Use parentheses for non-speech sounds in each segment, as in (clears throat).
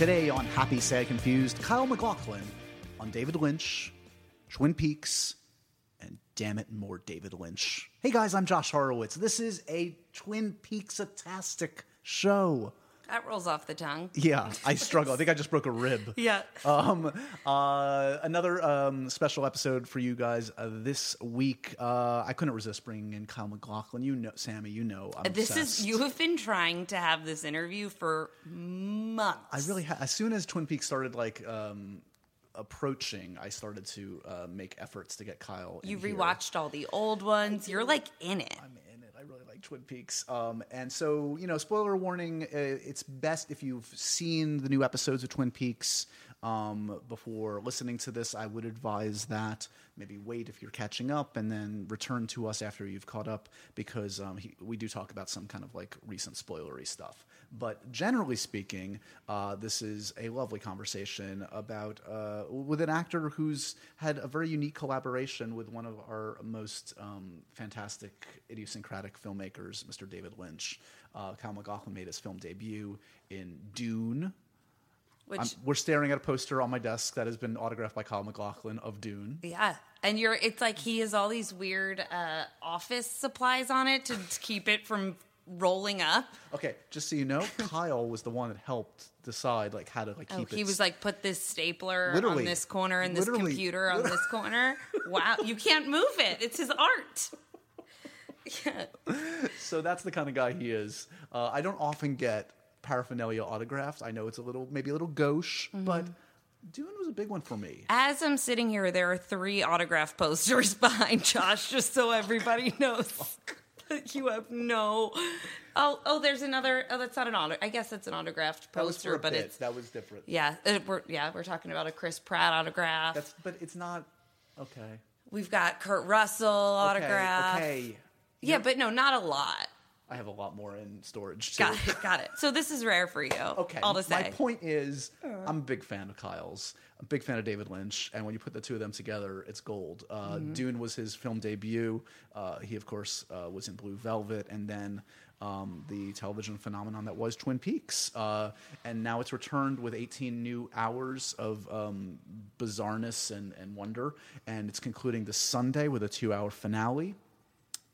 Today on Happy, Sad, Confused, Kyle MacLachlan on David Lynch, Twin Peaks, and damn it, more David Lynch. Hey guys, I'm Josh Horowitz. This is a Twin Peaks-tastic show. That rolls off the tongue. Yeah, I struggle. I think I just broke a rib. (laughs) Yeah. Um, uh, another um, special episode for you guys uh, this week. Uh, I couldn't resist bringing in Kyle MacLachlan. You know, Sammy, you know, I'm this obsessed. is you have been trying to have this interview for months. I really ha- as soon as Twin Peaks started like um, approaching, I started to uh, make efforts to get Kyle. in you here. rewatched all the old ones. You're like in it. I'm Twin Peaks. Um, and so, you know, spoiler warning: uh, it's best if you've seen the new episodes of Twin Peaks um, before listening to this. I would advise that maybe wait if you're catching up, and then return to us after you've caught up, because um, he, we do talk about some kind of like recent spoilery stuff. But generally speaking, uh, this is a lovely conversation about uh, with an actor who's had a very unique collaboration with one of our most um, fantastic, idiosyncratic filmmakers, Mr. David Lynch. Uh, Kyle MacLachlan made his film debut in Dune. Which I'm, we're staring at a poster on my desk that has been autographed by Kyle MacLachlan of Dune. yeah, and you're. It's like he has all these weird uh, office supplies on it to, keep it from rolling up. Okay, just so you know, (laughs) Kyle was the one that helped decide like how to like Oh, keep it. he was like, put this stapler Literally. on this corner and this computer on this (laughs) corner. Wow, you can't move it. It's his art. (laughs) Yeah. So that's the kind of guy he is. Uh, I don't often get paraphernalia autographed. I know it's a little, maybe a little gauche, Mm-hmm. but Dune was a big one for me. As I'm sitting here, there are three autograph posters (laughs) behind Josh, just so everybody (laughs) knows (laughs) you have no. Oh, oh, there's another. Oh, that's not an auto. I guess that's an autographed That was for poster, but bit. it's that was different. yeah. uh, We're yeah, we're talking about a Chris Pratt autograph. That's, but it's not okay. We've got Kurt Russell autograph. Okay, okay. Yeah, but no, not a lot. I have a lot more in storage too. Got it. Got it. So this is rare for you. Okay. All to say. My point is, I'm a big fan of Kyle's. I'm a big fan of David Lynch, and when you put the two of them together, it's gold. Uh, Mm-hmm. Dune was his film debut. Uh, he, of course, uh, was in Blue Velvet, and then um, the television phenomenon that was Twin Peaks. Uh, and now it's returned with 18 new hours of um, bizarreness and, and wonder, and it's concluding this Sunday with a two-hour finale.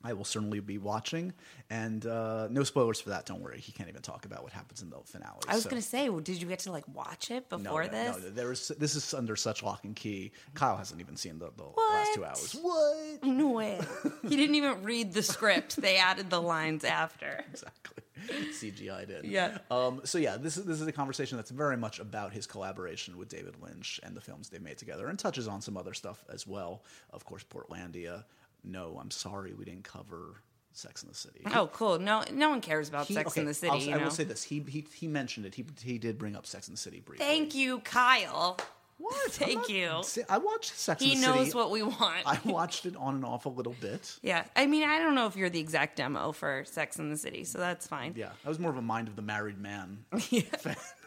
I will certainly be watching, and uh, no spoilers for that. Don't worry, he can't even talk about what happens in the finale. I was so- going to say, well, did you get to like watch it before no, this? No, there is, this is under such lock and key. Kyle hasn't even seen the, the last two hours. What? No way. he didn't even read the script. They added the lines after. (laughs) Exactly. CGI did. Yeah. Um, so yeah, this is this is a conversation that's very much about his collaboration with David Lynch and the films they made together, and touches on some other stuff as well. Of course, Portlandia. No, I'm sorry, we didn't cover Sex in the City. Oh, cool. No, no one cares about He- Sex okay, in the City. I'll- you I will say this: he he he mentioned it. He he did bring up Sex in the City briefly. Thank you, Kyle. What? Thank not- you. I watched Sex He in the City? He knows City. what we want. I watched it on and off a little bit. yeah, I mean, I don't know if you're the exact demo for Sex in the City, so that's fine. Yeah, I was more of a mind of the married man. (laughs) Yeah.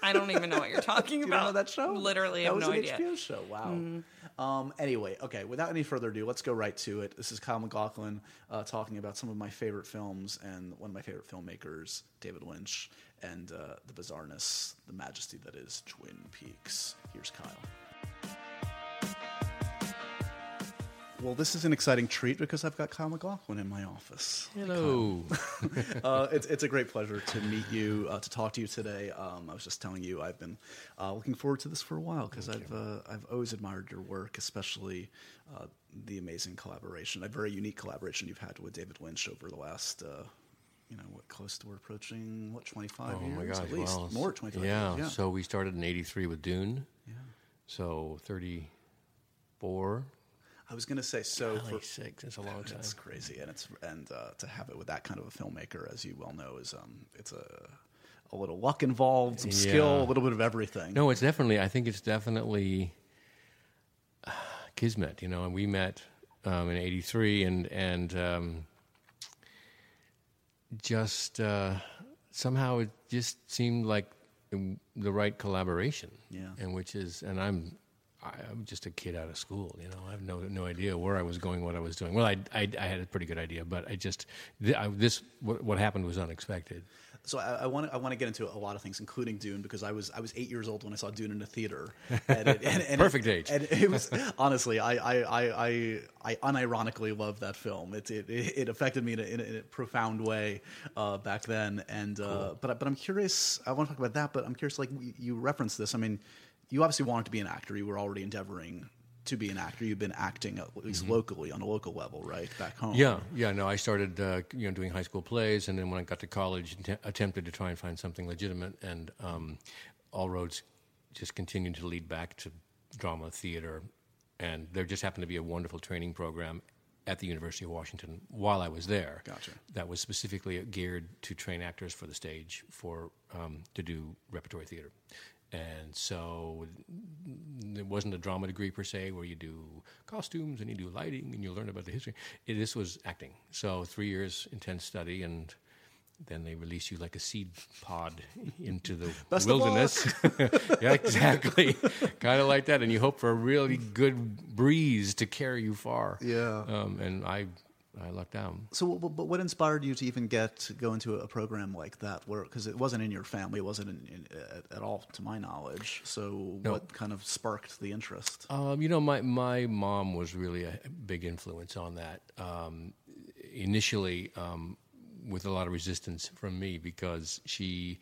I don't even know what you're (laughs) talking you about. know that show? Literally, that have was no idea. HBO show. Wow. Um, anyway, okay. Without any further ado, let's go right to it. This is Kyle MacLachlan uh, talking about some of my favorite films and one of my favorite filmmakers, David Lynch, and uh, the bizarreness, the majesty that is Twin Peaks. Here's Kyle. Well, this is an exciting treat because I've got Kyle MacLachlan in my office. Hello. (laughs) uh, it's, it's a great pleasure to meet you, uh, to talk to you today. Um, I was just telling you, I've been uh, looking forward to this for a while because I've uh, I've always admired your work, especially uh, the amazing collaboration, a very unique collaboration you've had with David Lynch over the last. You know what? Close to we're approaching what twenty five oh years my gosh. at least well, more twenty five yeah, years. Yeah. So we started in '83 with Dune. yeah. So 34. I was gonna say so. For, six. That's a long time. It's crazy, and it's and uh, to have it with that kind of a filmmaker, as you well know, is um, it's a a little luck involved, some skill, a little bit of everything. No, it's definitely. I think it's definitely uh, kismet. You know, and we met um, in '83, and and um, just uh, somehow it just seemed like the right collaboration. Yeah. and which is, and I'm. I- I'm just a kid out of school, you know. I have no no idea where I was going, what I was doing. Well, I I, I had a pretty good idea, but I just th- I, this what, what happened was unexpected. So I, want to I want to get into a lot of things, including Dune, because I was I was eight years old when I saw Dune in a theater. And it, and, and Perfect it, age. And it was honestly, I I, I, I, unironically love that film. It it, it affected me in a, in a, in a profound way uh, back then. And uh, but I- but I'm curious. I want to talk about that, but I'm curious. Like you referenced this. I mean, you obviously wanted to be an actor. You were already endeavoring to be an actor. You've been acting at least locally on a local level, right back home. Mm-hmm. Yeah, yeah. No, I started, uh, you know, doing high school plays, and then when I got to college, att- attempted to try and find something legitimate, and um, all roads just continued to lead back to drama, theater, and there just happened to be a wonderful training program at the University of Washington while I was there. Gotcha. That was specifically geared to train actors for the stage, for um, to do repertory theater. And so it wasn't a drama degree per se where you do costumes and you do lighting and you learn about the history. It, this was acting. So three years intense study and then they release you like a seed pod into the (laughs) Best wilderness. (laughs) yeah, exactly. (laughs) kind of like that. And you hope for a really good breeze to carry you far. Yeah. Um, and I, I lucked out. So, but what inspired you to even get to go into a program like that? Where because it wasn't in your family, it wasn't in, in, at, at all, to my knowledge. So, No. what kind of sparked the interest? Um, you know, my my mom was really a big influence on that. Um, initially, um, with a lot of resistance from me because she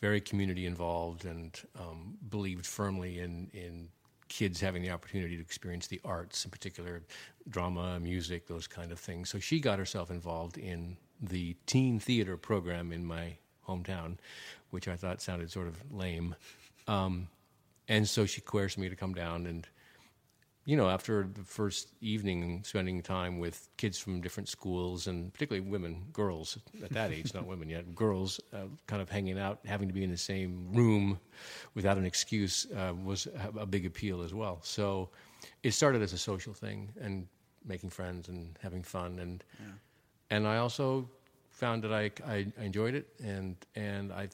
very community involved and um, believed firmly in in kids having the opportunity to experience the arts, in particular drama, music, those kind of things. So she got herself involved in the teen theater program in my hometown, which I thought sounded sort of lame. Um, and so she coerced me to come down and you know after the first evening spending time with kids from different schools and particularly women girls at that age not women yet girls uh, kind of hanging out having to be in the same room without an excuse uh, was a big appeal as well so it started as a social thing and making friends and having fun and and I also found that I, I enjoyed it and and I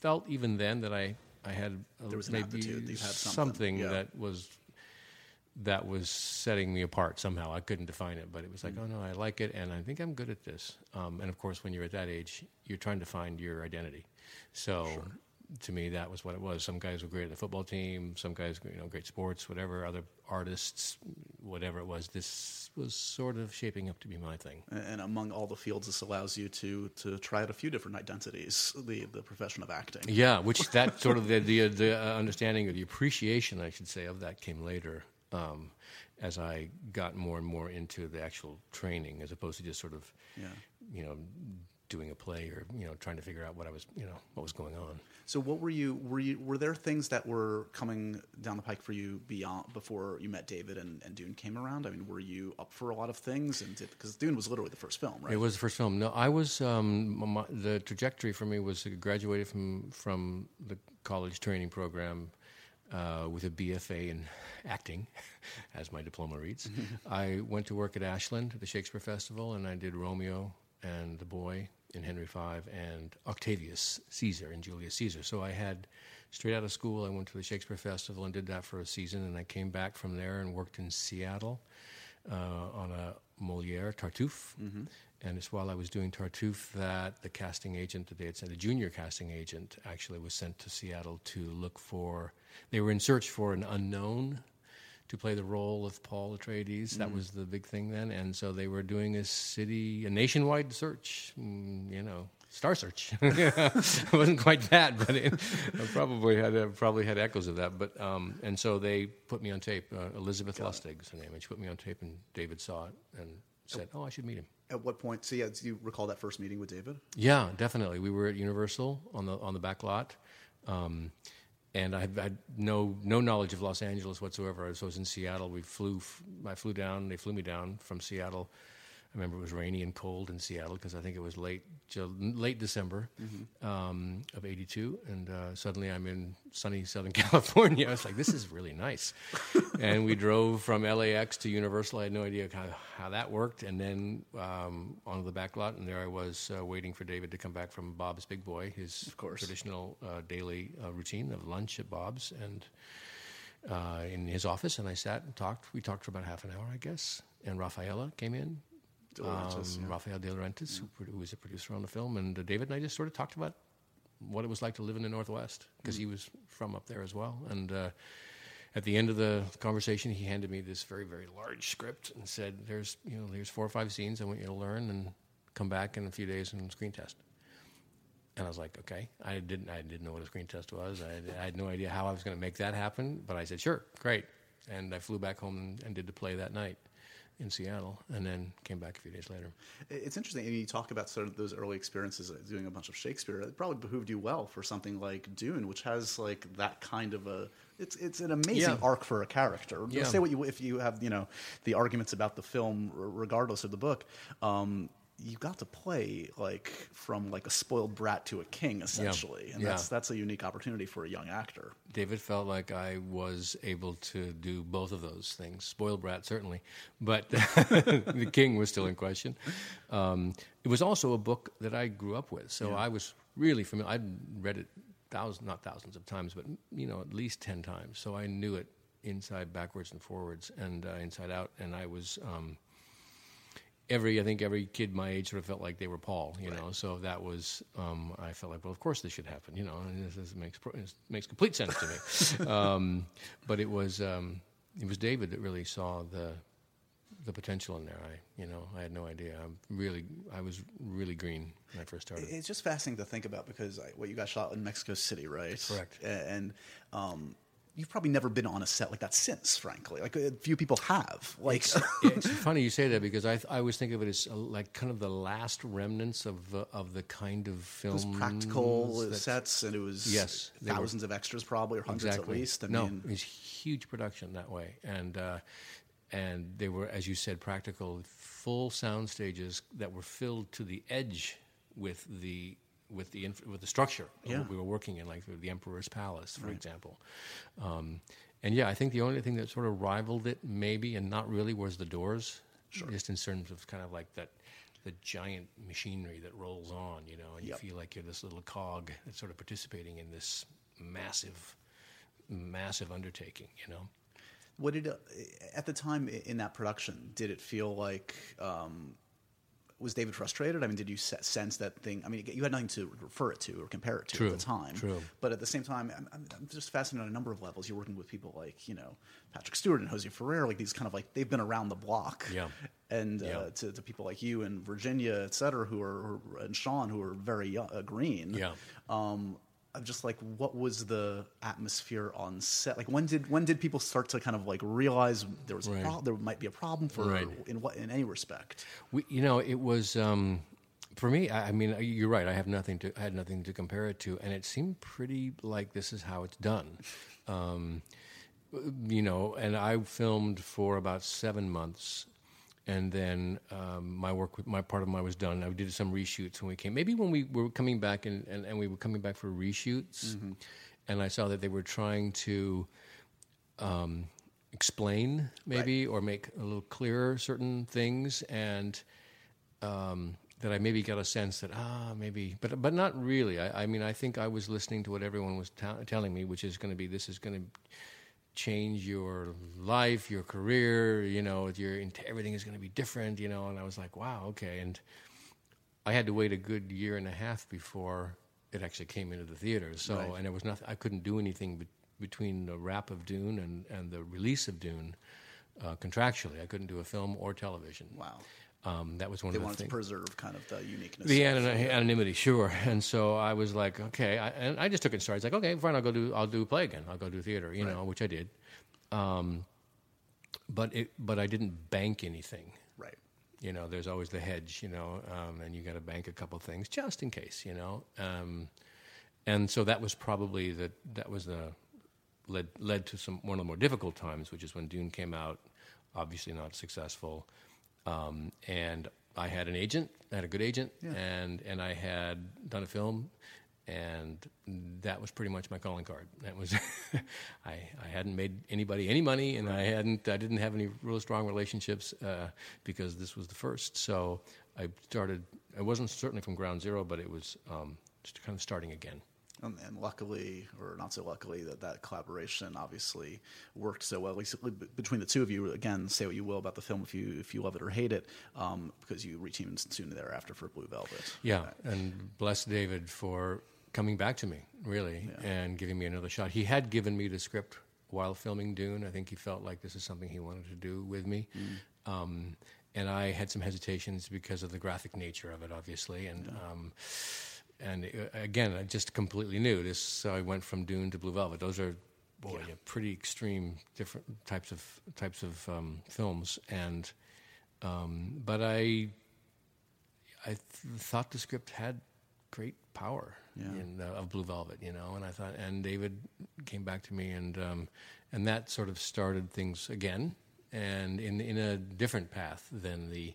felt even then that I I had a, There was maybe you had something, something yeah. that was that was setting me apart somehow. I couldn't define it, but it was like, oh no, I like it, and I think I'm good at this. Um, and of course, when you're at that age, you're trying to find your identity. So, to me, that was what it was. Some guys were great at the football team. Some guys, you know, great sports, whatever. Other artists, whatever it was. This was sort of shaping up to be my thing. And and among all the fields, this allows you to to try out a few different identities. The the profession of acting. Yeah, which that sort of the the, the uh, understanding or the appreciation, I should say, of that came later um, as I got more and more into the actual training, as opposed to just sort of, Yeah. you know, doing a play or you know trying to figure out what I was, you know, what was going on. So, what were you? Were you? Were there things that were coming down the pike for you beyond before you met David and, and Dune came around? I mean, were you up for a lot of things? And because Dune was literally the first film, right? It was the first film. No, I was. Um, my, the trajectory for me was graduated from from the college training program uh, with a BFA in acting, (laughs) as my diploma reads. (laughs) I went to work at Ashland the Shakespeare Festival, and I did Romeo and the Boy in Henry V and Octavius Caesar in Julius Caesar. So I had straight out of school. I went to the Shakespeare Festival and did that for a season, and I came back from there and worked in Seattle uh, on a Moliere Tartuffe. And it's while I was doing Tartuffe that the casting agent that they had sent, a junior casting agent, actually was sent to Seattle to look for. They were in search for an unknown to play the role of Paul Atreides. That was the big thing then, and so they were doing a city, a nationwide search. mm, You know, star search. (laughs) it wasn't quite that, but it (laughs) probably had uh, probably had echoes of that. But um, and so they put me on tape. Uh, Elizabeth Leustig's her name, and she put me on tape, and David saw it and said, "Oh, I should meet him." At what point? So, yeah, do you recall that first meeting with David? Yeah, definitely. We were at Universal on the on the back lot, um, and I had, no no knowledge of Los Angeles whatsoever. So I was in Seattle. We flew. I flew down. They flew me down from Seattle. I remember it was rainy and cold in Seattle because I think it was late late December um, of '82, and uh, suddenly I'm in sunny Southern (laughs) California. I was like, "This is really nice." and we drove from LAX to Universal. I had no idea how, how that worked, and then um, onto the back lot, and there I was uh, waiting for David to come back from Bob's Big Boy, his Of course. traditional uh, daily uh, routine of lunch at Bob's, and uh, in his office, and I sat and talked. We talked for about half an hour, I guess. And Raffaella came in, De Laurentiis, um, yeah. Rafael De Laurentiis, who, produ- who was a producer on the film, and uh, David and I just sort of talked about what it was like to live in the Northwest because he was from up there as well. And uh, at the end of the conversation, he handed me this very very large script and said, "There's you know there's four or five scenes I want you to learn and come back in a few days and screen test." And I was like, okay. I didn't, I didn't know what a screen test was. I, had- I had no idea how I was going to make that happen. But I said, sure, great. And I flew back home and did the play that night in Seattle, and then came back a few days later. It's interesting. And you talk about sort of those early experiences doing a bunch of Shakespeare. It probably behooved you well for something like Dune, which has like that kind of a. It's it's an amazing Yeah. arc for a character. Yeah. Say what you if you have you know the arguments about the film, regardless of the book. Um, you got to play like from like a spoiled brat to a king essentially, and Yeah. that's that's a unique opportunity for a young actor. David felt like I was able to do both of those things. Spoiled brat, certainly, but (laughs) the king was still in question. Um, it was also a book that I grew up with, so I was really familiar. I'd read it thousands, not thousands of times, but you know, at least ten times. So I knew it inside, backwards, and forwards, and uh, inside out. And I was. Um, Every, I think every kid my age sort of felt like they were Paul, you know. So that was, um, I felt like, well, of course this should happen, you know. And this, this makes this makes complete sense to me. (laughs) um, but it was, um, it was David that really saw the, the potential in there. I, you know, I had no idea. I'm really, I was really green when I first started. It's just fascinating to think about because I, what you got shot in Mexico City, right? Correct. And um, you've probably never been on a set like that since, frankly. Like a few people have. Like, Yeah, it's (laughs) funny you say that because I, I always think of it as uh, like kind of the last remnants of uh, of the kind of film. practical sets, and it was Yes, they were- thousands of extras, probably or hundreds exactly. at least. I no, mean, it was huge production that way, and uh, and they were, as you said, practical, full sound stages that were filled to the edge with the with the inf- with the structure Yeah. we were working in, like the Emperor's Palace, for example. Um, and yeah, I think the only thing that sort of rivaled it, maybe, and not really, was the Doors. Just in terms of kind of like that. The giant machinery that rolls on, you know, and Yep. you feel like you're this little cog that's sort of participating in this massive massive undertaking, you know. what did uh, at the time in that production? Did it feel like? Um, was David frustrated? I mean, did you sense that thing? I mean, you had nothing to refer it to or compare it to True, at the time. true. But at the same time, I'm, I'm, just fascinated on a number of levels. You're working with people like you know Patrick Stewart and Jose Ferrer, like these kind of like they've been around the block. Yeah. And uh, to, to people like you and Virginia, et cetera, who are who are- and Sean, who are very young, uh, green. Yeah. Um, I'm just like, what was the atmosphere on set? Like, when did when did people start to kind of like realize there was a Right. pro- there might be a problem for Right. in what in any respect? We, you know, it was um, for me. I, I mean, you're right. I have nothing to. I had nothing to compare it to, and it seemed pretty like this is how it's done. Um, you know, and I filmed for about seven months, and then um, my work, with my part of mine was done. I did some reshoots when we came. Maybe when we were coming back, and, and, and we were coming back for reshoots, and I saw that they were trying to um, explain maybe or make a little clearer certain things and um, that I maybe got a sense that ah maybe but but not really I, I mean I think I was listening to what everyone was ta- telling me which is going to be this is going to change your life your career you know your everything is going to be different you know and I was like wow okay and I had to wait a good year and a half before it actually came into the theaters. So, Right. and there was nothing. I couldn't do anything be- between the wrap of Dune and, and the release of Dune uh, contractually. I couldn't do a film or television. Wow. Um, that was one They of the things. They wanted to preserve kind of the uniqueness. The an- anonymity, sure. (laughs) And so I was like, okay, I, and I just took it stride. It's like, okay, fine, I'll go do, I'll do a play again. I'll go do theater, you know, which I did. Um, but it, but I didn't bank anything. right. You know, there's always the hedge, you know, um, and you got to bank a couple things just in case, you know. Um, and so that was probably the that was the led led to some one of the more difficult times, which is when Dune came out. Obviously not successful, um, and I had an agent. I had a good agent, and and I had done a film, and that was pretty much my calling card. That was (laughs) I I hadn't made anybody any money, and I hadn't I didn't have any real strong relationships uh, because this was the first. So I started. I wasn't certainly from ground zero, but it was um, just kind of starting again. And, and luckily, or not so luckily, that that collaboration obviously worked so well. At least between the two of you, again, say what you will about the film if you if you love it or hate it, um, because you reteamed soon thereafter for Blue Velvet. Yeah, and bless David for coming back to me, really, and giving me another shot. He had given me the script while filming Dune. I think he felt like this is something he wanted to do with me. Um, and I had some hesitations because of the graphic nature of it, obviously. And um, and uh, again, I just completely new. This so I went from Dune to Blue Velvet. Those are boy, yeah, pretty extreme, different types of types of um, films. And um, but I I th- thought the script had great power Yeah. in, uh, of Blue Velvet, you know. And I thought, and David came back to me, and um, and that sort of started things again, and in in a different path than the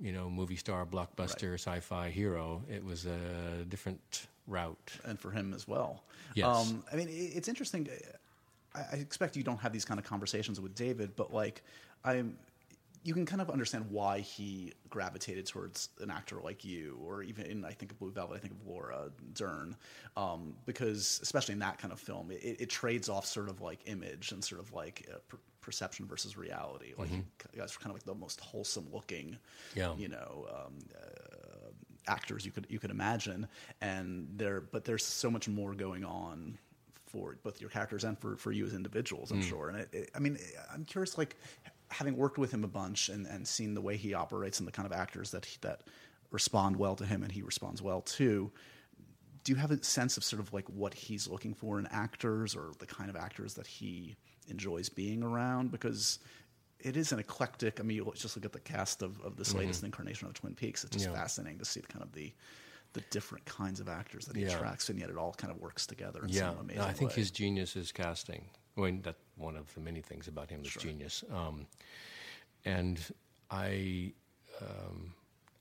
you know movie star blockbuster sci-fi hero. It was a different route. and for him as well. Yes. Um, I mean, it's interesting. I, I expect you don't have these kind of conversations with David, but like, I'm. You can kind of understand why he gravitated towards an actor like you, or even in I think of Blue Velvet, I think of Laura Dern, um, because especially in that kind of film, it, it trades off sort of like image and sort of like uh, perception versus reality. Like mm-hmm. you guys are kind of like the most wholesome looking, Yeah. you know, um, uh, actors you could you could imagine, and there but there's so much more going on for both your characters and for, for you as individuals, I'm mm. sure. And it, it, I mean, I'm curious, like having worked with him a bunch and, and seen the way he operates and the kind of actors that he, that respond well to him and he responds well to. Do you have a sense of sort of like what he's looking for in actors or the kind of actors that he enjoys being around? Because it is an eclectic. I mean, you just look at the cast of, of this latest incarnation of Twin Peaks. It's just Yeah. fascinating to see the kind of the the different kinds of actors that he Yeah. attracts, and yet it all kind of works together in Yeah, some amazing no, I think way. his genius is casting. I mean, that's one of the many things about him is genius. Um, and I, um,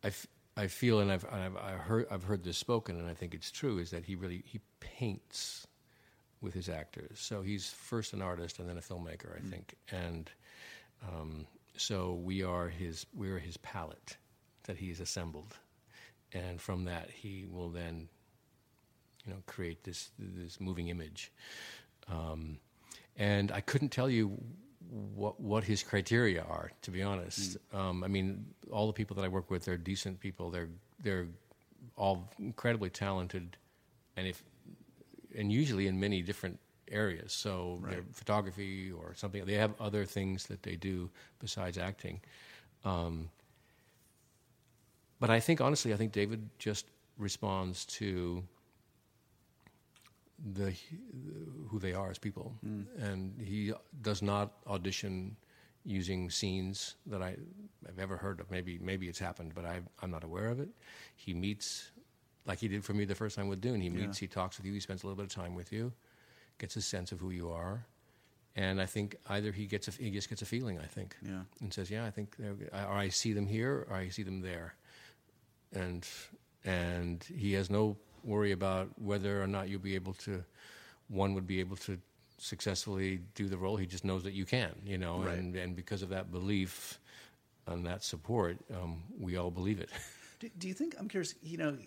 I, f- I feel, and I've, I've, I heard, I've heard this spoken, and I think it's true, is that he really he paints with his actors. So he's first an artist and then a filmmaker, I think. And um, so we are his we are his palette that he's assembled, and from that he will then you know, create this this moving image. Um, and I couldn't tell you what what his criteria are, to be honest. Um, I mean, all the people that I work with, they're decent people. They're they're all incredibly talented, and if and usually in many different areas. So their photography or something. They have other things that they do besides acting. Um, but I think honestly, I think David just responds to the who they are as people, and he does not audition using scenes that I have ever heard of. Maybe maybe it's happened, but I, I'm not aware of it. He meets like he did for me the first time with Dune. He meets, he talks with you, he spends a little bit of time with you, gets a sense of who you are, and I think either he gets a, he just gets a feeling. I think, Yeah. and says, yeah, I think, or I see them here, or I see them there, and and he has no worry about whether or not you'll be able to. One would be able to successfully do the role. He just knows that you can, you know, Right. and and because of that belief and that support, um, we all believe it. Do, do you think I'm curious? You know,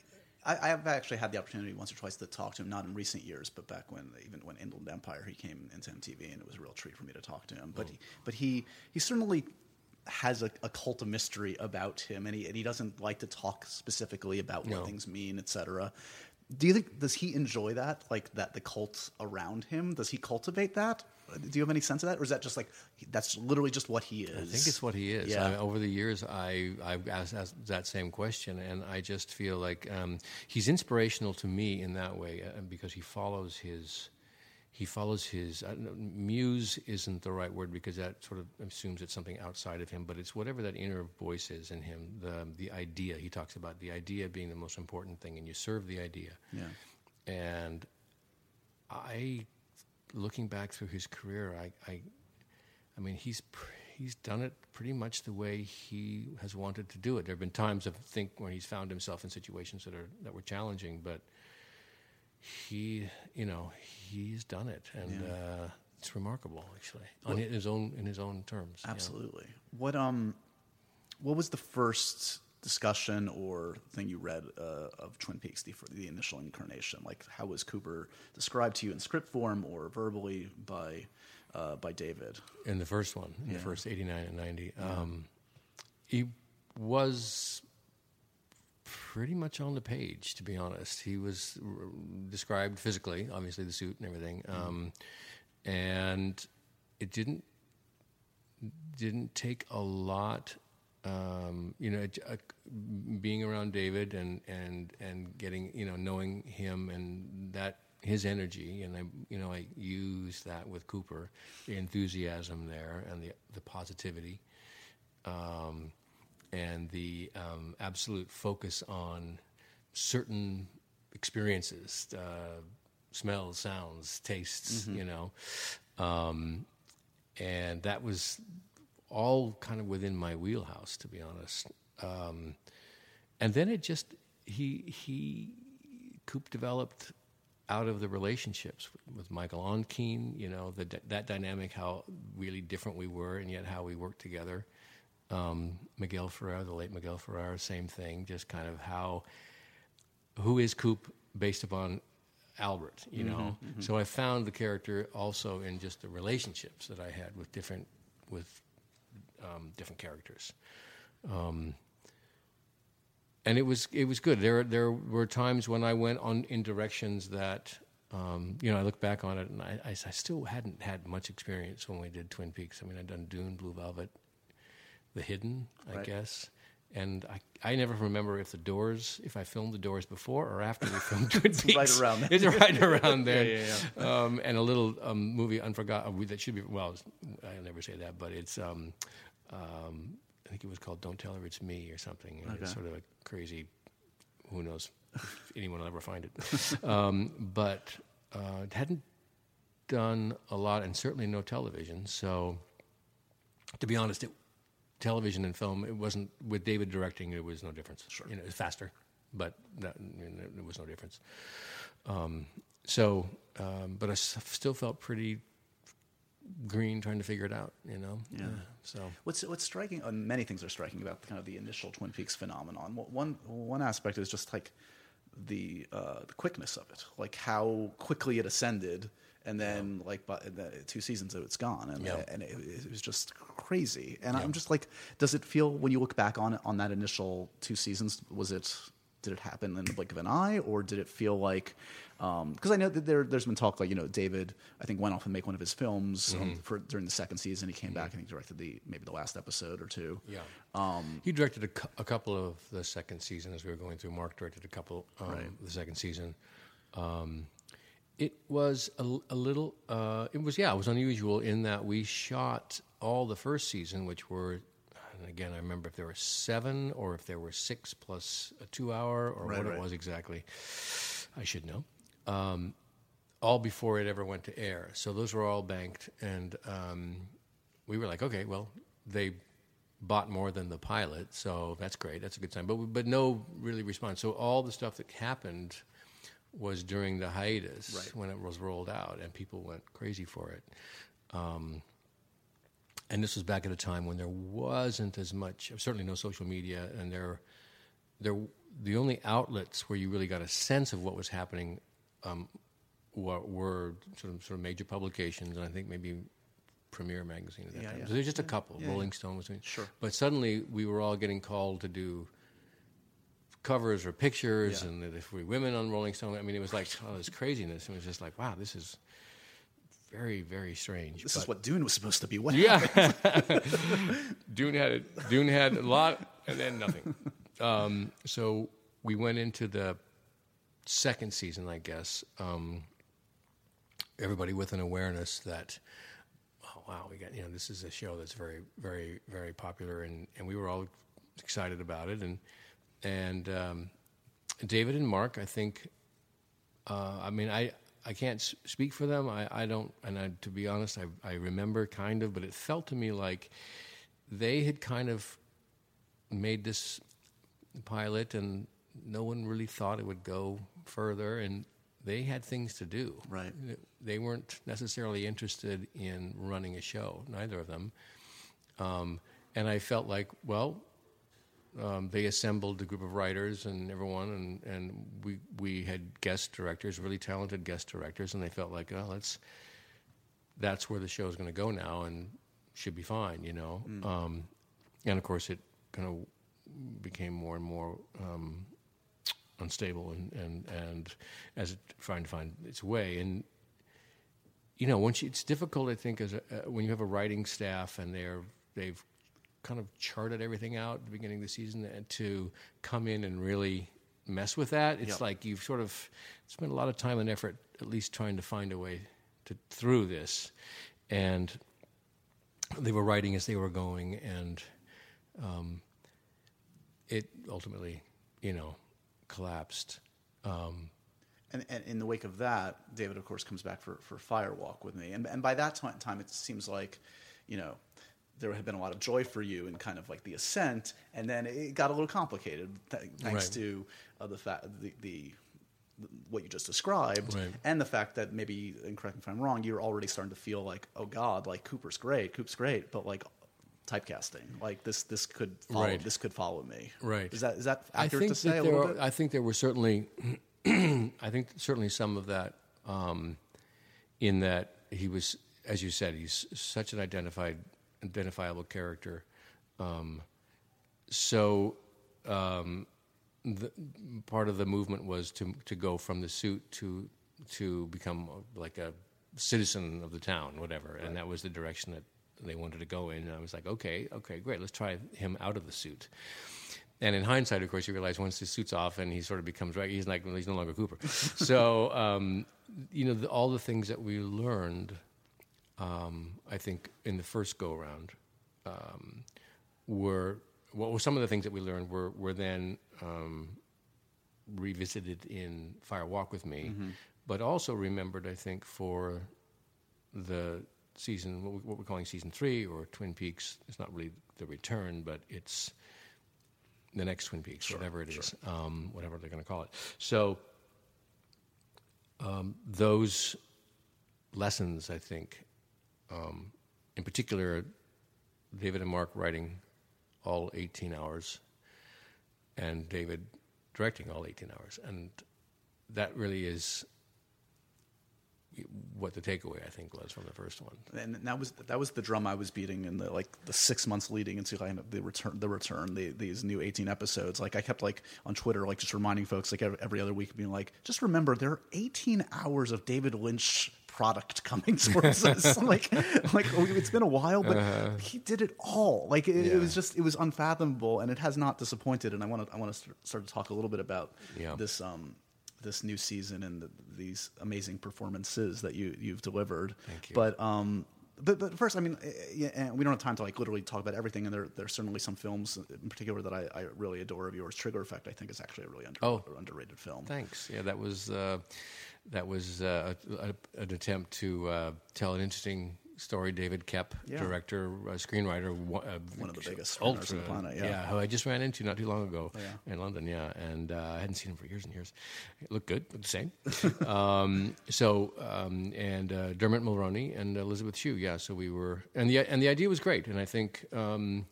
I, I've actually had the opportunity once or twice to talk to him, not in recent years, but back when even when Inland Empire he came into MTV, and it was a real treat for me to talk to him. But he, oh. but he he certainly has a, a cult of mystery about him, and he and he doesn't like to talk specifically about what No. things mean, etc. Do you think does he enjoy that, like that the cult around him? Does he cultivate that? Do you have any sense of that, or is that just like that's literally just what he is? I think it's what he is. Yeah. I mean, over the years, I I've asked, asked that same question, and I just feel like um, he's inspirational to me in that way uh, because he follows his. He follows his know, muse isn't the right word because that sort of assumes it's something outside of him, but it's whatever that inner voice is in him. The the idea he talks about the idea being the most important thing, and you serve the idea. Yeah. And I, looking back through his career, I, I, I mean, he's pr- he's done it pretty much the way he has wanted to do it. There have been times I think when he's found himself in situations that are that were challenging, but he, you know, he's done it, and uh, it's remarkable actually on his own in his own terms. you know. Absolutely. What um, what was the first discussion or thing you read uh, of Twin Peaks, the for the initial incarnation? Like, how was Cooper described to you in script form or verbally by uh, by David? in the first one, in Yeah. the first 89 and 90. Um, he was pretty much on the page, to be honest. He was r- described physically, obviously the suit and everything, um, and it didn't didn't take a lot. Um, you know, uh, being around David and and and getting you know knowing him and that his energy, and I you know I use that with Cooper, the enthusiasm there and the the positivity. Um, and the um, absolute focus on certain experiences, uh, smells, sounds, tastes, you know. Um, and that was all kind of within my wheelhouse, to be honest. Um, and then it just, he, he, Coop developed out of the relationships with, Michael Ontkean, you know, the, that dynamic, how really different we were, and yet how we worked together um, Miguel Ferrer, the late Miguel Ferrer, same thing. Just kind of how who is Coop based upon Albert, you know. Mm-hmm, mm-hmm. So I found the character also in just the relationships that I had with different with um, different characters. Um, and it was it was good. There there were times when I went on in directions that um, you know I look back on it and I, I, I still hadn't had much experience when we did Twin Peaks. I mean I'd done Dune, Blue Velvet, The Hidden, I Right. guess. And I, I never remember if the doors, if I filmed the doors before or after we filmed (laughs) Twin Peaks. It's right around there. It's right around (laughs) there. Yeah, yeah, Um, and a little um, movie, Unforgotten, that should be, well, I'll never say that, but it's, um, um, I think it was called Don't Tell Her It's Me or something. And It's sort of a crazy, who knows if anyone will ever find it. (laughs) um, but uh, it hadn't done a lot, and certainly no television. So, to be honest, it, television and film, it wasn't with David directing. It was no difference. Sure, you know, it's faster, but that, there was no difference. Um, so, um, but I s- still felt pretty green trying to figure it out. You know. Yeah. so What's what's striking? Uh, many things are striking about the kind of the initial Twin Peaks phenomenon. One one aspect is just like the uh, the quickness of it, like how quickly it ascended, and then like by the two seasons it's gone, and Yeah. and it, it was just crazy. And I'm just like, does it feel when you look back on it on that initial two seasons? Was it did it happen in the blink of an eye, or did it feel like? Because I know that there, there's been talk like you know David I think went off and make one of his films um, for during the second season. He came back and he directed the maybe the last episode or two. Yeah. Um, he directed a, cou- a couple of the second season as we were going through. Mark directed a couple um, Right. of the second season. Um, it was a little. Uh, it was yeah. It was unusual in that we shot all the first season, which were. And again, I remember if there were seven or if there were six plus a two-hour or Right, what right. it was exactly. I should know. Um, all before it ever went to air. So those were all banked, and um, we were like, okay, well, they bought more than the pilot, so that's great. That's a good sign. But but no really response. So all the stuff that happened was during the hiatus Right. when it was rolled out, and people went crazy for it. Um, and this was back at a time when there wasn't as much, certainly no social media, and there, there, the only outlets where you really got a sense of what was happening um, were, were sort of sort of major publications, and I think maybe Premiere magazine at that Yeah, time. yeah. So there's just a couple. yeah, Rolling Stone was doing. Sure. But suddenly we were all getting called to do covers or pictures, and if we women on Rolling Stone, I mean, it was like all this craziness. It was just like, wow, this is very, very strange. This But- is what Dune was supposed to be. What yeah. (laughs) (laughs) Dune had it. Dune had a lot, and then nothing. Um, so we went into the second season, I guess. Um, everybody with an awareness that, oh wow, we got you know this is a show that's very, very, very popular, and, and we were all excited about it, and and um, David and Mark, I think. Uh, I mean, I I can't speak for them. I, I don't, and I, to be honest, I I remember kind of, but it felt to me like they had kind of made this pilot, and no one really thought it would go further, and they had things to do. Right. They weren't necessarily interested in running a show. Neither of them. Um, and I felt like, well, um, they assembled a group of writers and everyone, and, and we we had guest directors, really talented guest directors, and they felt like, oh, let's that's where the show is going to go now, and should be fine, you know. Um, and of course, it kind of became more and more um, unstable and and and as it trying to find its way and you know once you, it's difficult I think as a, uh, when you have a writing staff and they're they've kind of charted everything out at the beginning of the season and to come in and really mess with that it's Yep. like you've sort of spent a lot of time and effort at least trying to find a way to through this and they were writing as they were going and um, it ultimately you know collapsed um, And, and in the wake of that, David, of course, comes back for, for Fire Walk with me. And, and by that ti- time, it seems like, you know, there had been a lot of joy for you in kind of like the ascent. And then it got a little complicated th- thanks Right. to uh, the fact, the, the, what you just described, Right. and the fact that maybe, and correct me if I'm wrong, you're already starting to feel like, oh God, like Cooper's great, Coop's great, but like typecasting, like this, this could follow, Right. this could follow me. Right. Is that is that I accurate think to say a there little are, bit? I think there were certainly, (clears throat) I think certainly some of that, um, in that he was, as you said, he's such an identified, identifiable character. Um, so, um, the, part of the movement was to to go from the suit to to become like a citizen of the town, whatever, and that was the direction that they wanted to go in. And I was like, okay, okay, great, let's try him out of the suit. And in hindsight, of course, you realize once his suit's off and he sort of becomes right, he's like he's no longer Cooper. (laughs) so um, you know, the, all the things that we learned, um, I think, in the first go around, um, were what were some of the things that we learned were were then um, revisited in Fire Walk with Me, but also remembered, I think, for the season what, we, what we're calling season three or Twin Peaks. It's not really the return, but it's the next Twin Peaks, whatever it is, um, whatever they're going to call it. So um, those lessons, I think, um, in particular, David and Mark writing all 18 hours, and David directing all 18 hours, and that really is what the takeaway I think was from the first one. and that was that was the drum I was beating in the like the six months leading into the return the return the, these new eighteen episodes. Like I kept like on Twitter like just reminding folks like every, other week being like just remember there are eighteen hours of David Lynch product coming (laughs) towards us. like like it's been a while, but he did it all. Like it, it was just it was unfathomable, and it has not disappointed. And I want to I want to start to talk a little bit about Yeah. this um this new season and the, these amazing performances that you you've delivered. Thank you. But um, but but first, I mean, eh, yeah, and we don't have time to like literally talk about everything. And there there's certainly some films in particular that I, I really adore of yours. Trigger Effect, I think, is actually a really under, Oh. underrated film. Thanks. Yeah, that was uh, that was uh, a, a, an attempt to uh, tell an interesting story. David Koepp, Yeah. director, uh, screenwriter, one, uh, One of the biggest ultra, on the planet, yeah. who I just ran into not too long ago Oh, yeah. in London. Yeah, and uh, I hadn't seen him for years and years. It looked good, looked the same. (laughs) um, so um, and uh, Dermot Mulroney and Elizabeth Shue. Yeah, so we were, and the and the idea was great, and I think. Um,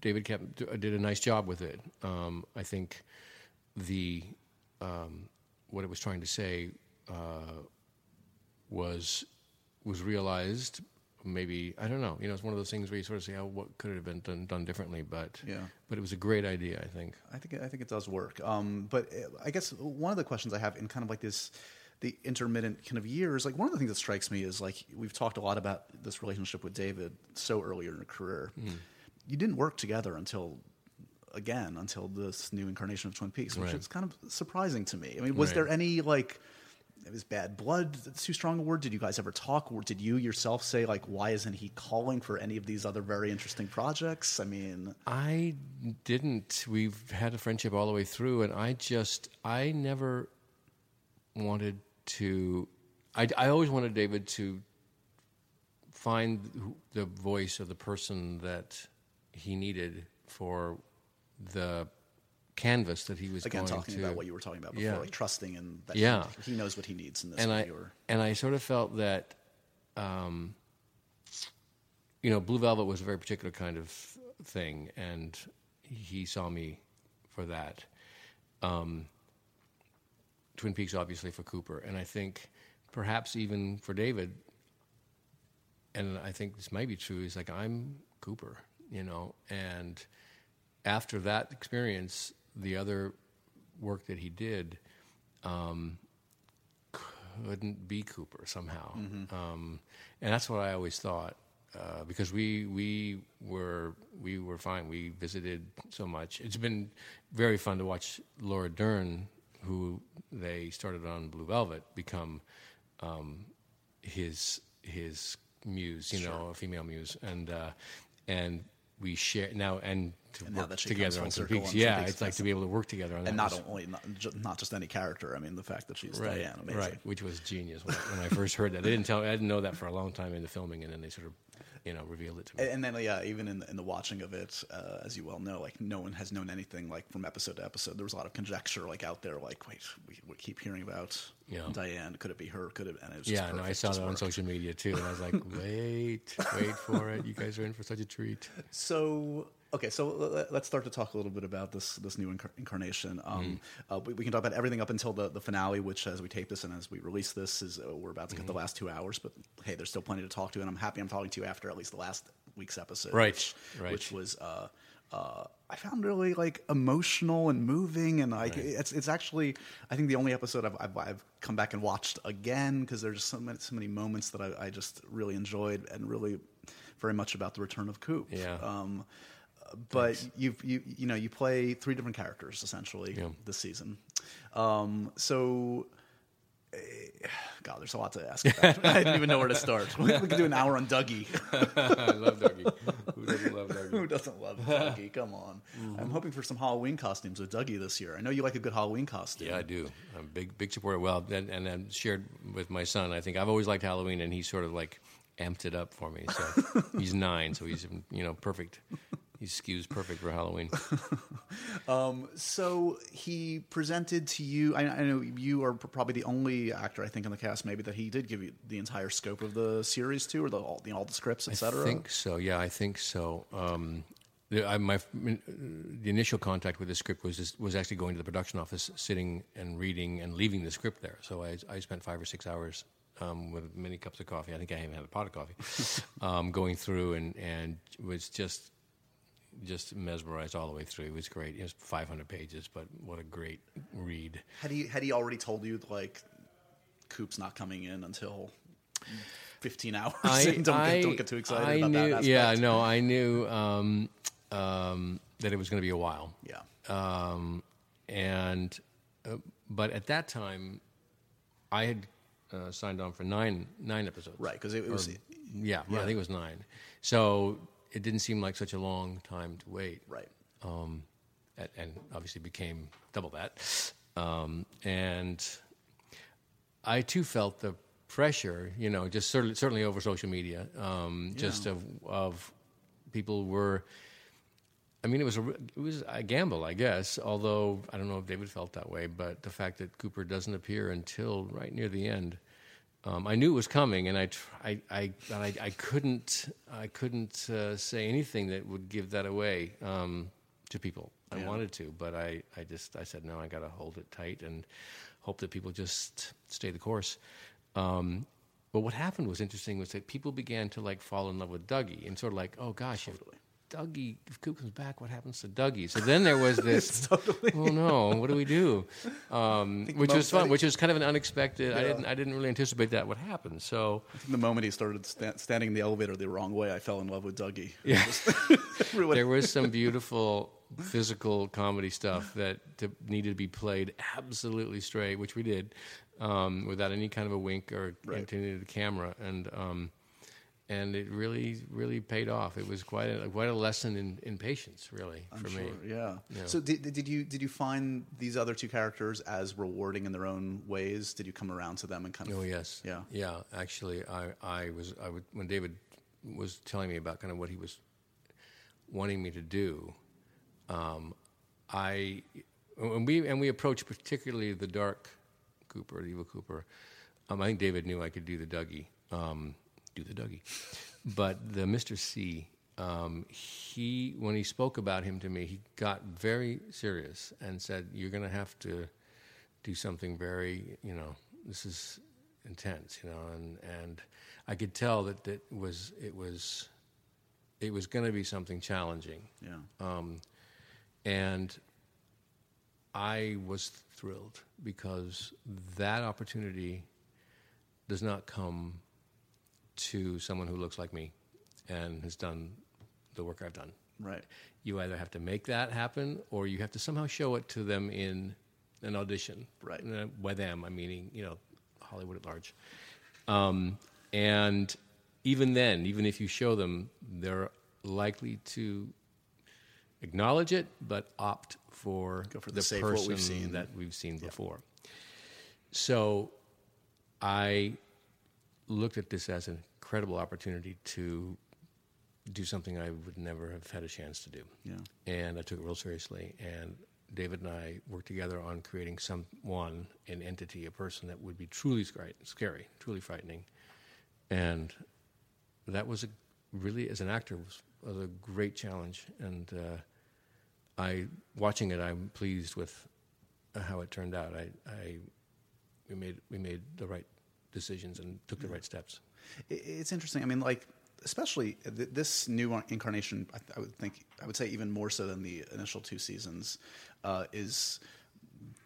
David Koepp, did a nice job with it. Um, I think the um, what it was trying to say uh, was was realized. Maybe I don't know. You know, it's one of those things where you sort of say, "Oh, what could it have been done, done differently?" But Yeah. but it was a great idea. I think. I think it- I think it does work. Um, but uh, I guess one of the questions I have in kind of like this the intermittent kind of years, like one of the things that strikes me is like we've talked a lot about this relationship with David so earlier in your career. You didn't work together until again until this new incarnation of Twin Peaks, which Right. is kind of surprising to me. I mean, was Right. there any like it was bad blood that's too strong a word did you guys ever talk or did you yourself say like why isn't he calling for any of these other very interesting projects i mean I didn't. We've had a friendship all the way through, and I just, I never wanted to. I, I always wanted David to find the voice of the person that he needed for the canvas that he was again going talking to. about what you were talking about before Yeah. like trusting and that Yeah. he, he knows what he needs in this and I viewer. and I sort of felt that, um, you know, Blue Velvet was a very particular kind of thing, and he saw me for that. Um, Twin Peaks, obviously, for Cooper, and I think perhaps even for David. And I think this might be true. Is like I'm Cooper, you know, and after that experience, the other work that he did um, couldn't be Cooper somehow, um, and that's what I always thought. Uh, because we we were we were fine. We visited so much. It's been very fun to watch Laura Dern, who they started on Blue Velvet, become um, his his muse, you know, a female muse, and uh, and we share now and to And work together on Twin Peaks. Yeah, Peaks, it's like to be able to work together on and that not was- only not, not just any character. I mean, the fact that she's right, Diane, amazing. right, which was genius when, when I first heard that. I didn't tell, I didn't know that for a long time in the filming, and then they sort of, you know, revealed it to me. And, and then, yeah, even in the, in the watching of it, uh, as you well know, like no one has known anything like from episode to episode. There was a lot of conjecture, like out there, like wait, we, we keep hearing about Yeah. Diane. Could it be her? Could it? And it was just yeah, and I saw that on social media too, and I was like, (laughs) wait, wait for it. You guys are in for such a treat. So okay, so let's start to talk a little bit about this this new incar- incarnation. Um, Mm-hmm. uh, we, we can talk about everything up until the, the finale, which as we tape this and as we release this is uh, we're about to get Mm-hmm. the last two hours. But hey, there's still plenty to talk to, and I'm happy I'm talking to you after at least the last week's episode, Right, Which, right. which was. Uh, uh, I found really like emotional and moving, and like it's it's actually I think the only episode I've I've, I've come back and watched again because there's so many so many moments that I, I just really enjoyed and really very much about the return of Coop. Yeah. Um, but you you you know you play three different characters essentially Yeah. this season. Um, so. eh, God, there's a lot to ask. About. (laughs) I didn't even know where to start. (laughs) We could do an hour on Dougie. (laughs) I love Dougie. Who doesn't love Dougie? Who doesn't love Dougie? Come on. I'm hoping for some Halloween costumes with Dougie this year. I know you like a good Halloween costume. Yeah, I do. I'm a big, big supporter. Well, and, and I'm shared with my son. I think I've always liked Halloween, and he sort of like amped it up for me. So he's nine, so he's you know perfect. He skews perfect for Halloween. (laughs) So he presented to you. I, I know you are probably the only actor I think in the cast, maybe that he did give you the entire scope of the series to, or the, all, the, all the scripts, I think so. Yeah, I think so. Um, the, I, my the initial contact with the script was just, was actually going to the production office, sitting and reading and leaving the script there. So I, I spent five or six hours um, with many cups of coffee. I think I even had a pot of coffee, (laughs) um, going through and and was just just mesmerized all the way through. It was great. It was 500 pages, but what a great read. Had he had he already told you like Coop's not coming in until 15 hours? and don't, get, don't get too excited I about knew, that. Aspect. Yeah, no, I knew um, um, that it was going to be a while. Yeah. Um, and uh, but at that time, I had uh, signed on for nine nine episodes. Right, because it, it was Yeah, Yeah. I think it was nine. So it didn't seem like such a long time to wait. right. Um, and, and obviously became double that. Um, and I too felt the pressure, you know, just certainly, certainly over social media, um, just of, of people were. I mean, it was a it was a gamble, I guess. Although I don't know if David felt that way, but the fact that Cooper doesn't appear until right near the end, um, I knew it was coming, and I tr- I I, I, I couldn't I couldn't uh, say anything that would give that away um, to people. I Yeah. wanted to, but I, I just I said no. I got to hold it tight and hope that people just stay the course. Um, but what happened was interesting was that people began to like fall in love with Dougie and sort of like, oh gosh, if Dougie, if Coop comes back, what happens to Dougie? So then there was (laughs) this, oh no, what do we do? Um, which was fun, which was kind of an unexpected. I didn't, I didn't really anticipate that would happen. So The moment he started sta- standing in the elevator the wrong way, I fell in love with Dougie. (laughs) Yeah. (laughs) There was some beautiful physical comedy stuff that to, needed to be played absolutely straight, which we did, um, without any kind of a wink or Right. to the camera, and um, and it really really paid off. It was quite a quite a lesson in, in patience, really, I'm for sure, me. yeah. Yeah. So did, did you did you find these other two characters as rewarding in their own ways? Did you come around to them and kind of? Oh yes, Yeah. yeah. Actually, I I was I would when David was telling me about kind of what he was wanting me to do. Um, I and we and we approached particularly the dark Cooper, the evil Cooper. Um, I think David knew I could do the Dougie, um, do the Dougie, but the Mister C. Um, he when he spoke about him to me, he got very serious and said, "You're going to have to." do something very, you know, this is intense, you know, and and I could tell that it was it was it was going to be something challenging, Yeah. um, and I was thrilled because that opportunity does not come to someone who looks like me and has done the work I've done. Right. You either have to make that happen or you have to somehow show it to them in an audition. Right. And, uh, by them, I'm meaning, you know, Hollywood at large. Um, and even then, even if you show them, they're likely to acknowledge it, but opt for, for the the safe, what person we've seen. that we've seen before. So I looked at this as an incredible opportunity to do something I would never have had a chance to do. Yeah. And I took it real seriously. And David and I worked together on creating someone, an entity, a person that would be truly scary, scary truly frightening. And that was a really, as an actor, was, was a great challenge. And uh, I, watching it, I'm pleased with how it turned out. I, I, we made we made the right decisions and took the right steps. It's interesting. I mean, like, especially th- this new incarnation, I, I would think, I would say even more so than the initial two seasons, uh, is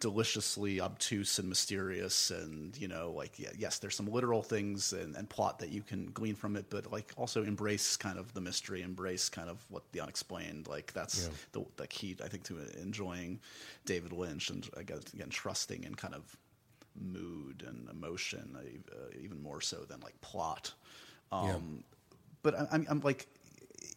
deliciously obtuse and mysterious. And, you know, like, yeah, yes, there's some literal things and, and plot that you can glean from it, but, like, also embrace kind of the mystery, embrace kind of what the unexplained. Like, that's Yeah. the, the key, I think, to enjoying David Lynch and, I guess, again, trusting and kind of mood and emotion, uh, even more so than like plot. Um, But I, I'm, I'm like,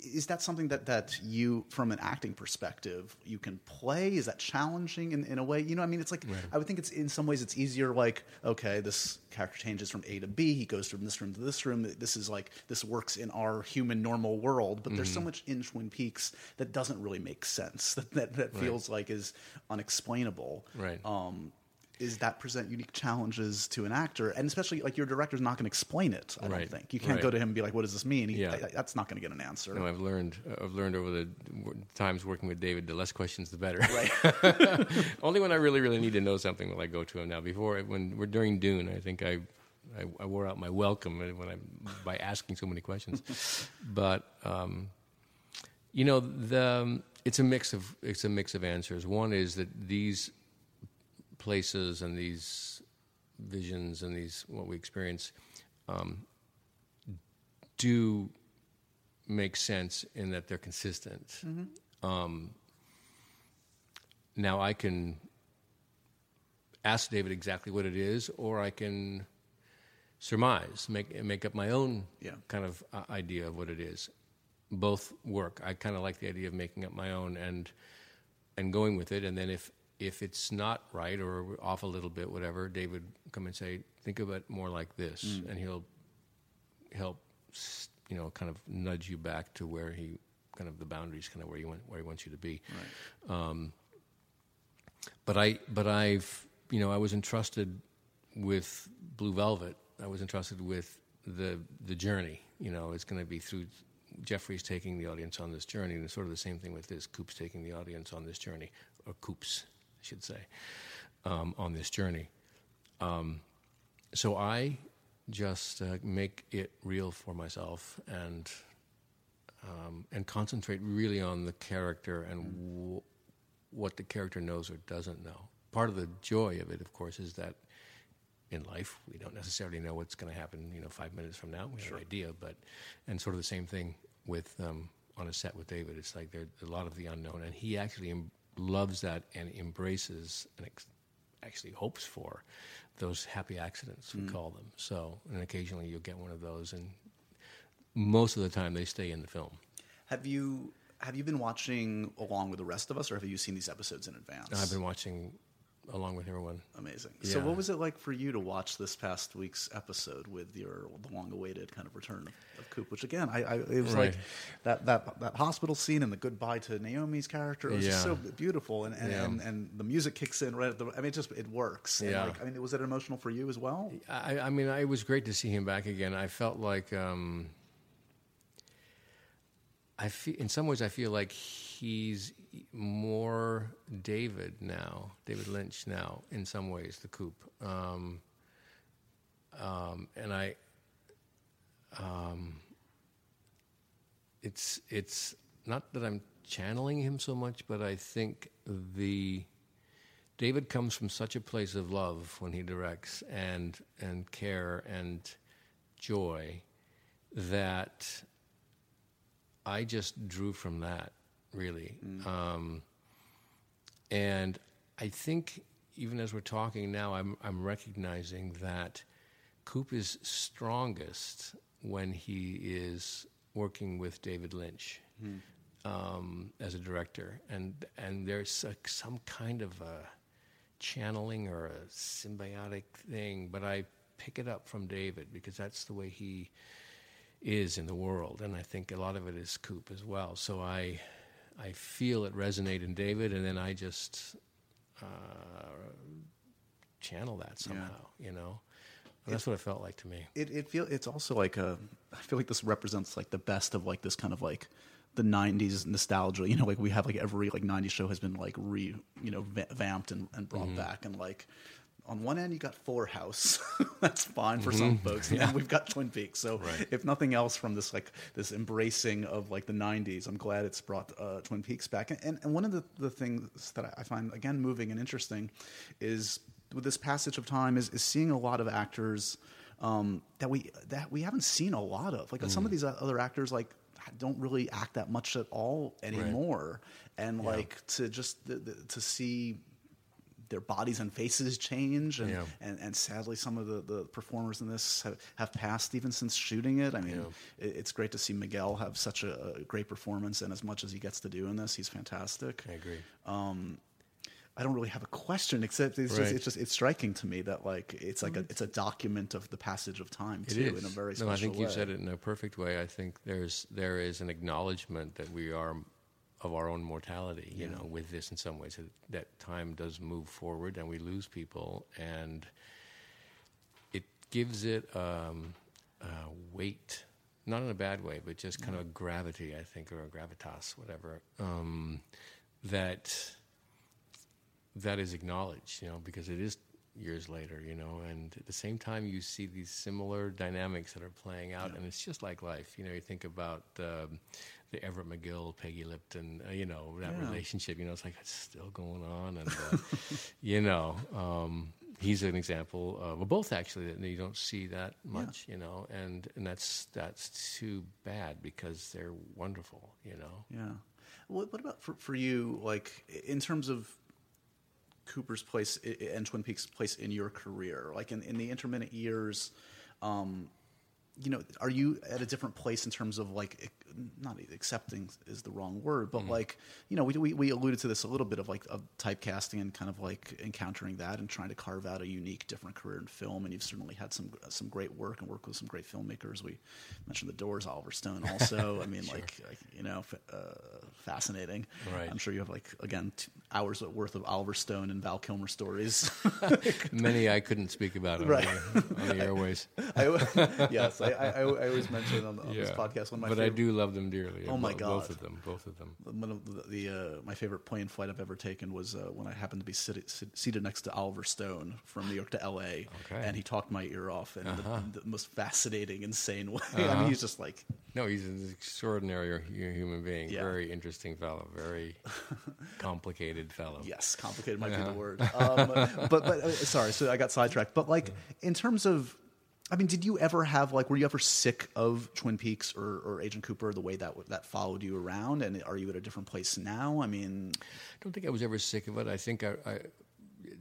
is that something that, that you, from an acting perspective, you can play? Is that challenging in, in a way? You know, I mean, it's like I would think it's in some ways it's easier. Like, okay, this character changes from A to B. He goes from this room to this room. This is like this works in our human normal world. But there's so much in Twin Peaks that doesn't really make sense. (laughs) That that, that feels like is unexplainable Right. um, is that present unique challenges to an actor, and especially like your director's not going to explain it. I don't think you can't Right. go to him and be like, "What does this mean?" He, Yeah. I- I- that's not going to get an answer. No, I've learned. I've learned over the times working with David, the less questions, the better. Right. (laughs) Only when I really, really need to know something will I go to him. Now, before when we're during Dune, I think I, I, I wore out my welcome when I by asking so many questions. (laughs) but um, you know, the um, it's a mix of it's a mix of answers. One is that these places and these visions and these what we experience um, do make sense in that they're consistent. Um, now I can ask David exactly what it is, or I can surmise, make make up my own Yeah. kind of uh, idea of what it is. Both work. I kind of like the idea of making up my own and and going with it. And then if if it's not right or off a little bit, whatever, David would come and say, think of it more like this, and he'll help you know kind of nudge you back to where he kind of the boundaries, kind of where you want where he wants you to be. Um, but I but I've you know I was entrusted with Blue Velvet. I was entrusted with the the journey. You know, it's going to be through Jeffrey's taking the audience on this journey, and it's sort of the same thing with this. Coop's taking the audience on this journey, or Coops, I should say, um, on this journey. Um, so I just uh, make it real for myself and um, and concentrate really on the character and w- what the character knows or doesn't know. Part of the joy of it, of course, is that in life we don't necessarily know what's going to happen. You know, five minutes from now, we have an idea, but and sort of the same thing with um, on a set with David. It's like there's a lot of the unknown, and he actually loves that and embraces and ex- actually hopes for those happy accidents we mm. call them. So, and occasionally you'll get one of those, and most of the time they stay in the film. Have you have you been watching along with the rest of us, or have you seen these episodes in advance? I've been watching along with everyone. Amazing. So, what was it like for you to watch this past week's episode with your the long-awaited kind of return of, of Coop? Which again, I, I it was like that that that hospital scene and the goodbye to Naomi's character. It was just so beautiful, and and, Yeah. and and the music kicks in right at the. I mean, it just it works. And Yeah. like, I mean, was it emotional for you as well? I, I mean, it was great to see him back again. I felt like, um, I feel, in some ways, I feel like he's more David now, David Lynch now, in some ways, the Coop. Um, um, and I, um, it's it's not that I'm channeling him so much, but I think the David comes from such a place of love when he directs and and care and joy that I just drew from that really. Um, and I think even as we're talking now, I'm I'm recognizing that Coop is strongest when he is working with David Lynch um, as a director, and and there's a, some kind of a channeling or a symbiotic thing, but I pick it up from David because that's the way he is in the world, and I think a lot of it is Coop as well. So I I feel it resonate in David, and then I just uh, channel that somehow, you know. And that's what it felt like to me. It it feel it's also like a I feel like this represents like the best of like this kind of like the 90s nostalgia you know like we have like every like 90s show has been like re you know va- vamped and, and brought back and like on one end you got Fuller House. (laughs) That's fine for some folks. (laughs) And then we've got Twin Peaks. So Right. if nothing else from this like this embracing of like the 90s I'm glad it's brought uh, Twin Peaks back. And, and one of the, the things that I find again moving and interesting is with this passage of time is, is seeing a lot of actors um, that we that we haven't seen a lot of. Like some of these other actors, like don't really act that much at all anymore. And like to just the, the, to see their bodies and faces change, and Yeah. and, and sadly, some of the, the performers in this have, have passed even since shooting it. I mean, it, it's great to see Miguel have such a, a great performance, and as much as he gets to do in this, he's fantastic. I agree. Um, I don't really have a question except it's just it's just it's striking to me that like it's like a mm-hmm. it's a document of the passage of time too in a very special no. I think way. you said it in a perfect way. I think there's there is an acknowledgement that we are of our own mortality. You know, with this in some ways that, that time does move forward and we lose people, and it gives it um, uh, weight, not in a bad way, but just kind of a gravity. I think, or a gravitas, whatever. Um, that that is acknowledged, you know, because it is years later, you know, and at the same time you see these similar dynamics that are playing out, and it's just like life, you know. You think about um, the Everett McGill, Peggy Lipton, uh, you know, that Yeah. relationship. You know, it's like it's still going on, and uh, (laughs) you know, um, he's an example of well, both actually that you don't see that much, you know, and and that's that's too bad because they're wonderful, you know. Yeah. What, what about for, for you, like in terms of Cooper's place and Twin Peaks' place in your career? Like in, in the intermittent years, um, you know, are you at a different place in terms of like, not accepting is the wrong word, but like, you know, we, we, we alluded to this a little bit of like of typecasting and kind of like encountering that and trying to carve out a unique, different career in film. And you've certainly had some some great work and worked with some great filmmakers. We mentioned the Doors, Oliver Stone, also. (laughs) I mean, like, like, you know, f- uh, fascinating. Right. I'm sure you have like again t- hours worth of Oliver Stone and Val Kilmer stories. (laughs) Many I couldn't speak about on, Right. the, on the airways. (laughs) I, yes, I, I, I always mention on, on this podcast one of my but I do love them dearly. Oh my God. Both of them. Both of them. one of the, the uh, my favorite plane flight I've ever taken was uh, when I happened to be sit, sit, seated next to Oliver Stone from New York to L.A. Okay. and he talked my ear off in Uh-huh. the, the most fascinating, insane way. (laughs) I mean, he's just like No, he's an extraordinary human being. Yeah. Very interesting fellow. Very (laughs) complicated fellow. Yes, complicated might be Uh-huh. the word. Um, but but uh, sorry, so I got sidetracked. But like (laughs) in terms of, I mean, did you ever have like were you ever sick of Twin Peaks or, or Agent Cooper the way that that followed you around? And are you at a different place now? I mean, I don't think I was ever sick of it. I think I, I,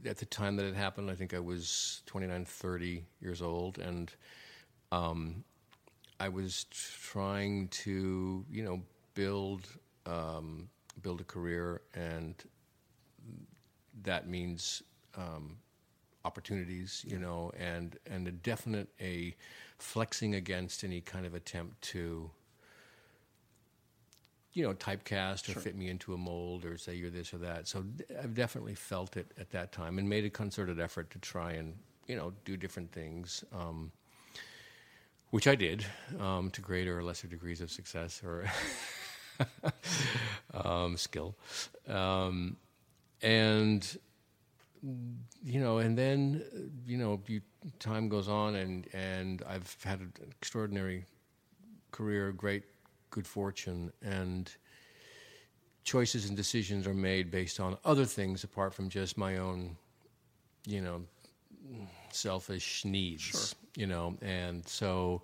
at the time that it happened, I think I was 29, 30 years old, and um, I was trying to, you know, build um, build a career, and that means um, opportunities, you know, and and a definite a flexing against any kind of attempt to you know, typecast or fit me into a mold or say you're this or that. So d- I've definitely felt it at that time and made a concerted effort to try and, you know, do different things, um, which I did um, to greater or lesser degrees of success or (laughs) um, skill. Um, and, you know, and then, you know, you, time goes on and, and I've had an extraordinary career, great good fortune, and choices and decisions are made based on other things apart from just my own, you know, selfish needs. Sure. You know, and so,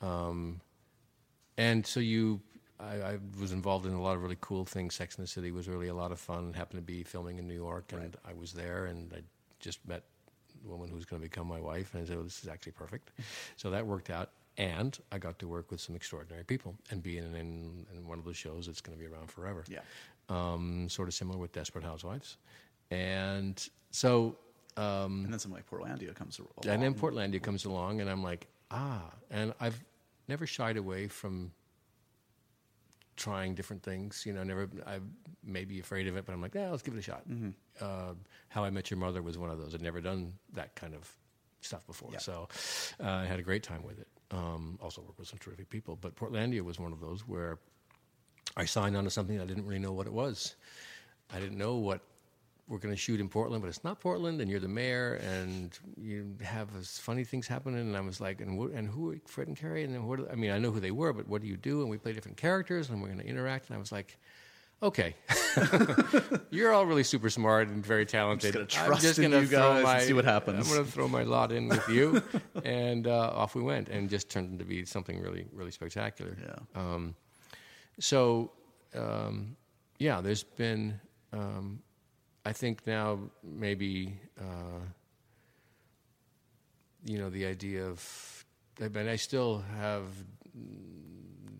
um, and so you. I, I was involved in a lot of really cool things. Sex in the City was really a lot of fun. Happened to be filming in New York, and Right. I was there, and I just met the woman who's going to become my wife, and I said, oh, "This is actually perfect." (laughs) so that worked out, and I got to work with some extraordinary people and be in, in, in one of those shows that's going to be around forever. Yeah. Um, sort of similar with Desperate Housewives, and so um, And then something like Portlandia comes along. and then Portlandia comes along, and I'm like, ah. And I've never shied away from trying different things. You know, never. I may be afraid of it, but I'm like, yeah, let's give it a shot. Uh, How I Met Your Mother was one of those. I'd never done that kind of stuff before, Yeah. so uh, I had a great time with it. Um, also worked with some terrific people, but Portlandia was one of those where I signed on to something I didn't really know what it was. I didn't know what we're going to shoot in Portland, but it's not Portland, and you're the mayor, and you have funny things happening. And I was like, and, wh- and who are Fred and Carrie? And then what? I mean, I know who they were, but what do you do? And we play different characters, and we're going to interact. And I was like, okay, (laughs) you're all really super smart and very talented. I'm trust just gonna you throw guys and my- see what happens. I'm going to throw my lot in with you, (laughs) and uh, off we went, and just turned into be something really, really spectacular. Yeah. Um, so, um, yeah, there's been, um, I think now maybe, uh, you know, the idea of, I mean, I still have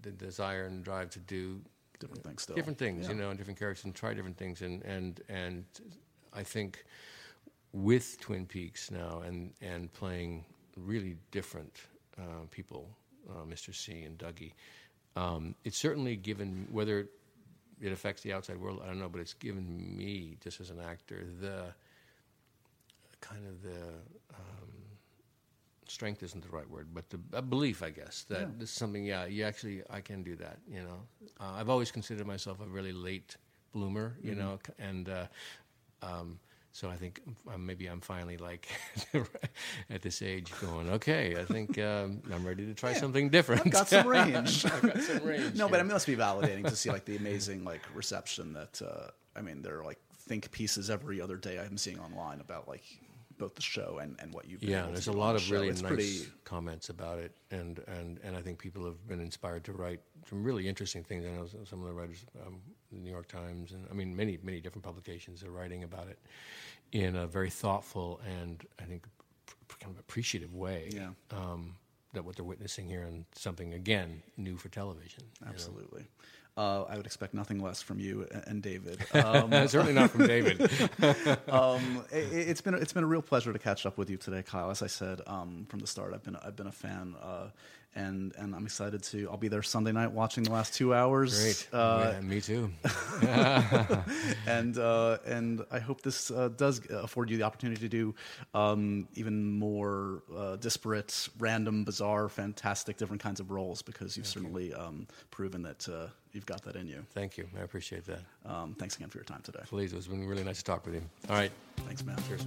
the desire and drive to do different things still. different things, you know, and different characters, and try different things, and and and I think with Twin Peaks now, and and playing really different uh, people, uh, Mr. C and Dougie, um, it's certainly given whether it affects the outside world, I don't know, but it's given me just as an actor the kind of the um, strength isn't the right word, but the a belief, I guess, that Yeah. this is something. Yeah, you actually, I can do that. You know, uh, I've always considered myself a really late bloomer. You know, and uh, um, so I think um, maybe I'm finally like (laughs) at this age going, okay, I think um, I'm ready to try something different. Got some range. I've got some (laughs) range. no, but yeah. I mean, it must be validating to see like the amazing like reception that uh, I mean, there are like think pieces every other day I'm seeing online about like both the show and, and what you've been yeah, there's a lot of really It's nice pretty comments about it, and, and, and I think people have been inspired to write some really interesting things. I know some- some of the writers, um, the New York Times, and I mean many many different publications are writing about it in a very thoughtful and I think kind of appreciative way. Yeah. Um, that what they're witnessing here and something again new for television. you know. absolutely. Uh, I would expect nothing less from you and- David. (laughs) Um, Certainly not from David. (laughs) um, it, it's been it's been a real pleasure to catch up with you today, Kyle. As I said um, from the start, I've been I've been a fan, uh, and and I'm excited to. I'll be there Sunday night watching the last two hours. Great. Uh, Yeah, me too. (laughs) and uh, and I hope this uh, does afford you the opportunity to do um, even more uh, disparate, random, bizarre, fantastic, different kinds of roles because you've certainly Um, proven that uh, you've got that in you. Thank you. I appreciate that. Um, thanks again for your time today. Please, it's been really nice to talk with you. All right. Thanks, man. Cheers.